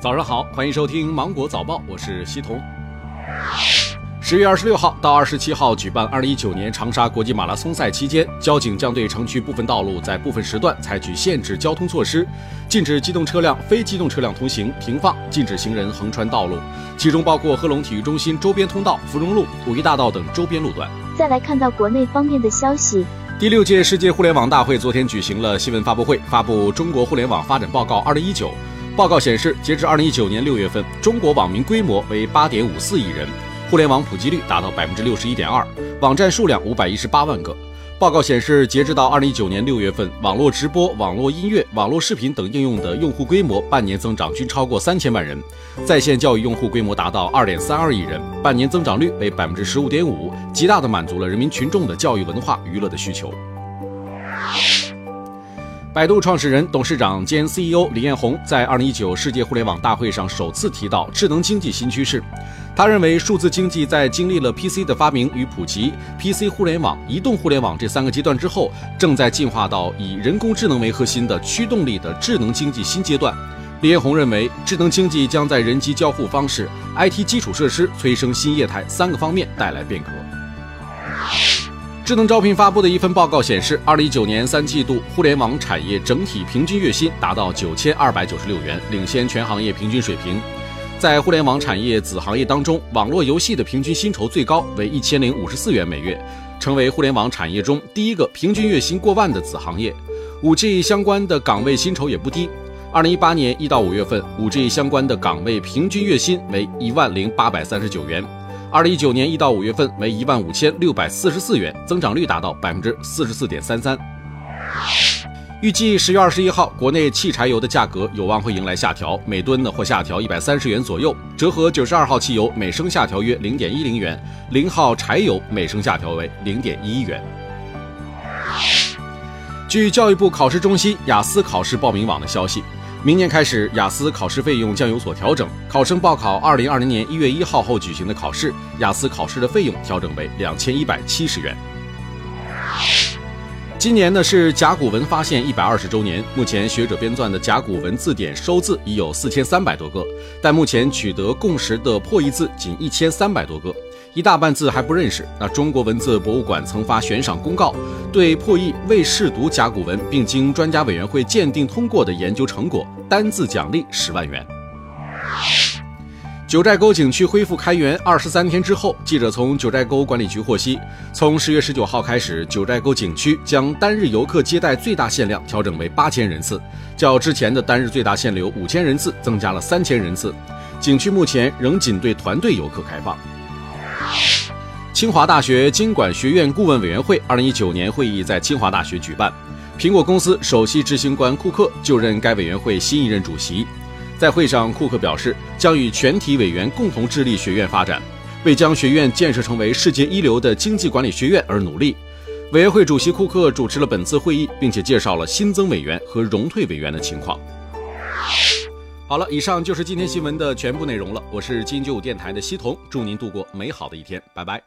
早上好，欢迎收听芒果早报，我是西彤。十月二十六号到二十七号举办二零一九年长沙国际马拉松赛期间，交警将对城区部分道路在部分时段采取限制交通措施，禁止机动车辆、非机动车辆通行、停放，禁止行人横穿道路，其中包括贺龙体育中心周边通道、芙蓉路、五一大道等周边路段。再来看到国内方面的消息，第六届世界互联网大会昨天举行了新闻发布会，发布《中国互联网发展报告（二零一九）》。报告显示，截至二零一九年六月份，中国网民规模为八点五四亿人，互联网普及率达到百分之六十一点二，网站数量五百一十八万个。报告显示，截至到二零一九年六月份，网络直播、网络音乐、网络视频等应用的用户规模半年增长均超过三千万人，在线教育用户规模达到二点三二亿人，半年增长率为百分之十五点五，极大的满足了人民群众的教育、文化、娱乐的需求。百度创始人、董事长兼 CEO 李彦宏在2019世界互联网大会上首次提到智能经济新趋势。他认为，数字经济在经历了 PC 的发明与普及、PC 互联网、移动互联网这三个阶段之后，正在进化到以人工智能为核心的驱动力的智能经济新阶段。李彦宏认为，智能经济将在人机交互方式、IT 基础设施、催生新业态三个方面带来变革。智能招聘发布的一份报告显示，二零一九年三季度互联网产业整体平均月薪达到九千二百九十六元，领先全行业平均水平。在互联网产业子行业当中，网络游戏的平均薪酬最高为一千零五十四元每月，成为互联网产业中第一个平均月薪过万的子行业。五 G 相关的岗位薪酬也不低，二零一八年一到五月份，五 G 相关的岗位平均月薪为一万零八百三十九元。二零一九年一到五月份为一万五千六百四十四元，增长率达到百分之四十四点三三。预计十月二十一号，国内汽柴油的价格有望会迎来下调，每吨呢或下调一百三十元左右，折合九十二号汽油每升下调约零点一零元，零号柴油每升下调为零点一一元。据教育部考试中心雅思考试报名网的消息。明年开始，雅思考试费用将有所调整。考生报考二零二零年一月一号后举行的考试，雅思考试的费用调整为两千一百七十元。今年呢是甲骨文发现一百二十周年，目前学者编纂的甲骨文字典收字已有四千三百多个，但目前取得共识的破译字仅一千三百多个。一大半字还不认识。那中国文字博物馆曾发悬赏公告，对破译未试读甲骨文并经专家委员会鉴定通过的研究成果，单字奖励十万元。九寨沟景区恢复开园二十三天之后，记者从九寨沟管理局获悉，从十月十九号开始，九寨沟景区将单日游客接待最大限量调整为八千人次，较之前的单日最大限流五千人次增加了三千人次。景区目前仍仅对团队游客开放。清华大学经管学院顾问委员会二零一九年会议在清华大学举办，苹果公司首席执行官库克就任该委员会新一任主席。在会上，库克表示将与全体委员共同致力学院发展，为将学院建设成为世界一流的经济管理学院而努力。委员会主席库克主持了本次会议，并且介绍了新增委员和荣退委员的情况。好了，以上就是今天新闻的全部内容了。我是金九五电台的西彤，祝您度过美好的一天，拜拜。